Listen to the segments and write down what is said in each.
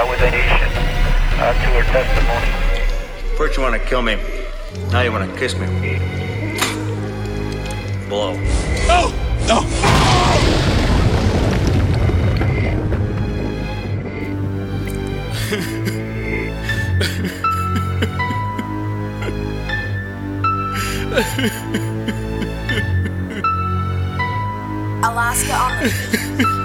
Uh, uh, her testimony. First you want to kill me, now you want to kiss me. Blow. No! No! Alaska on the beat.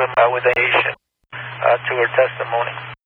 With the Haitian uh, to her testimony.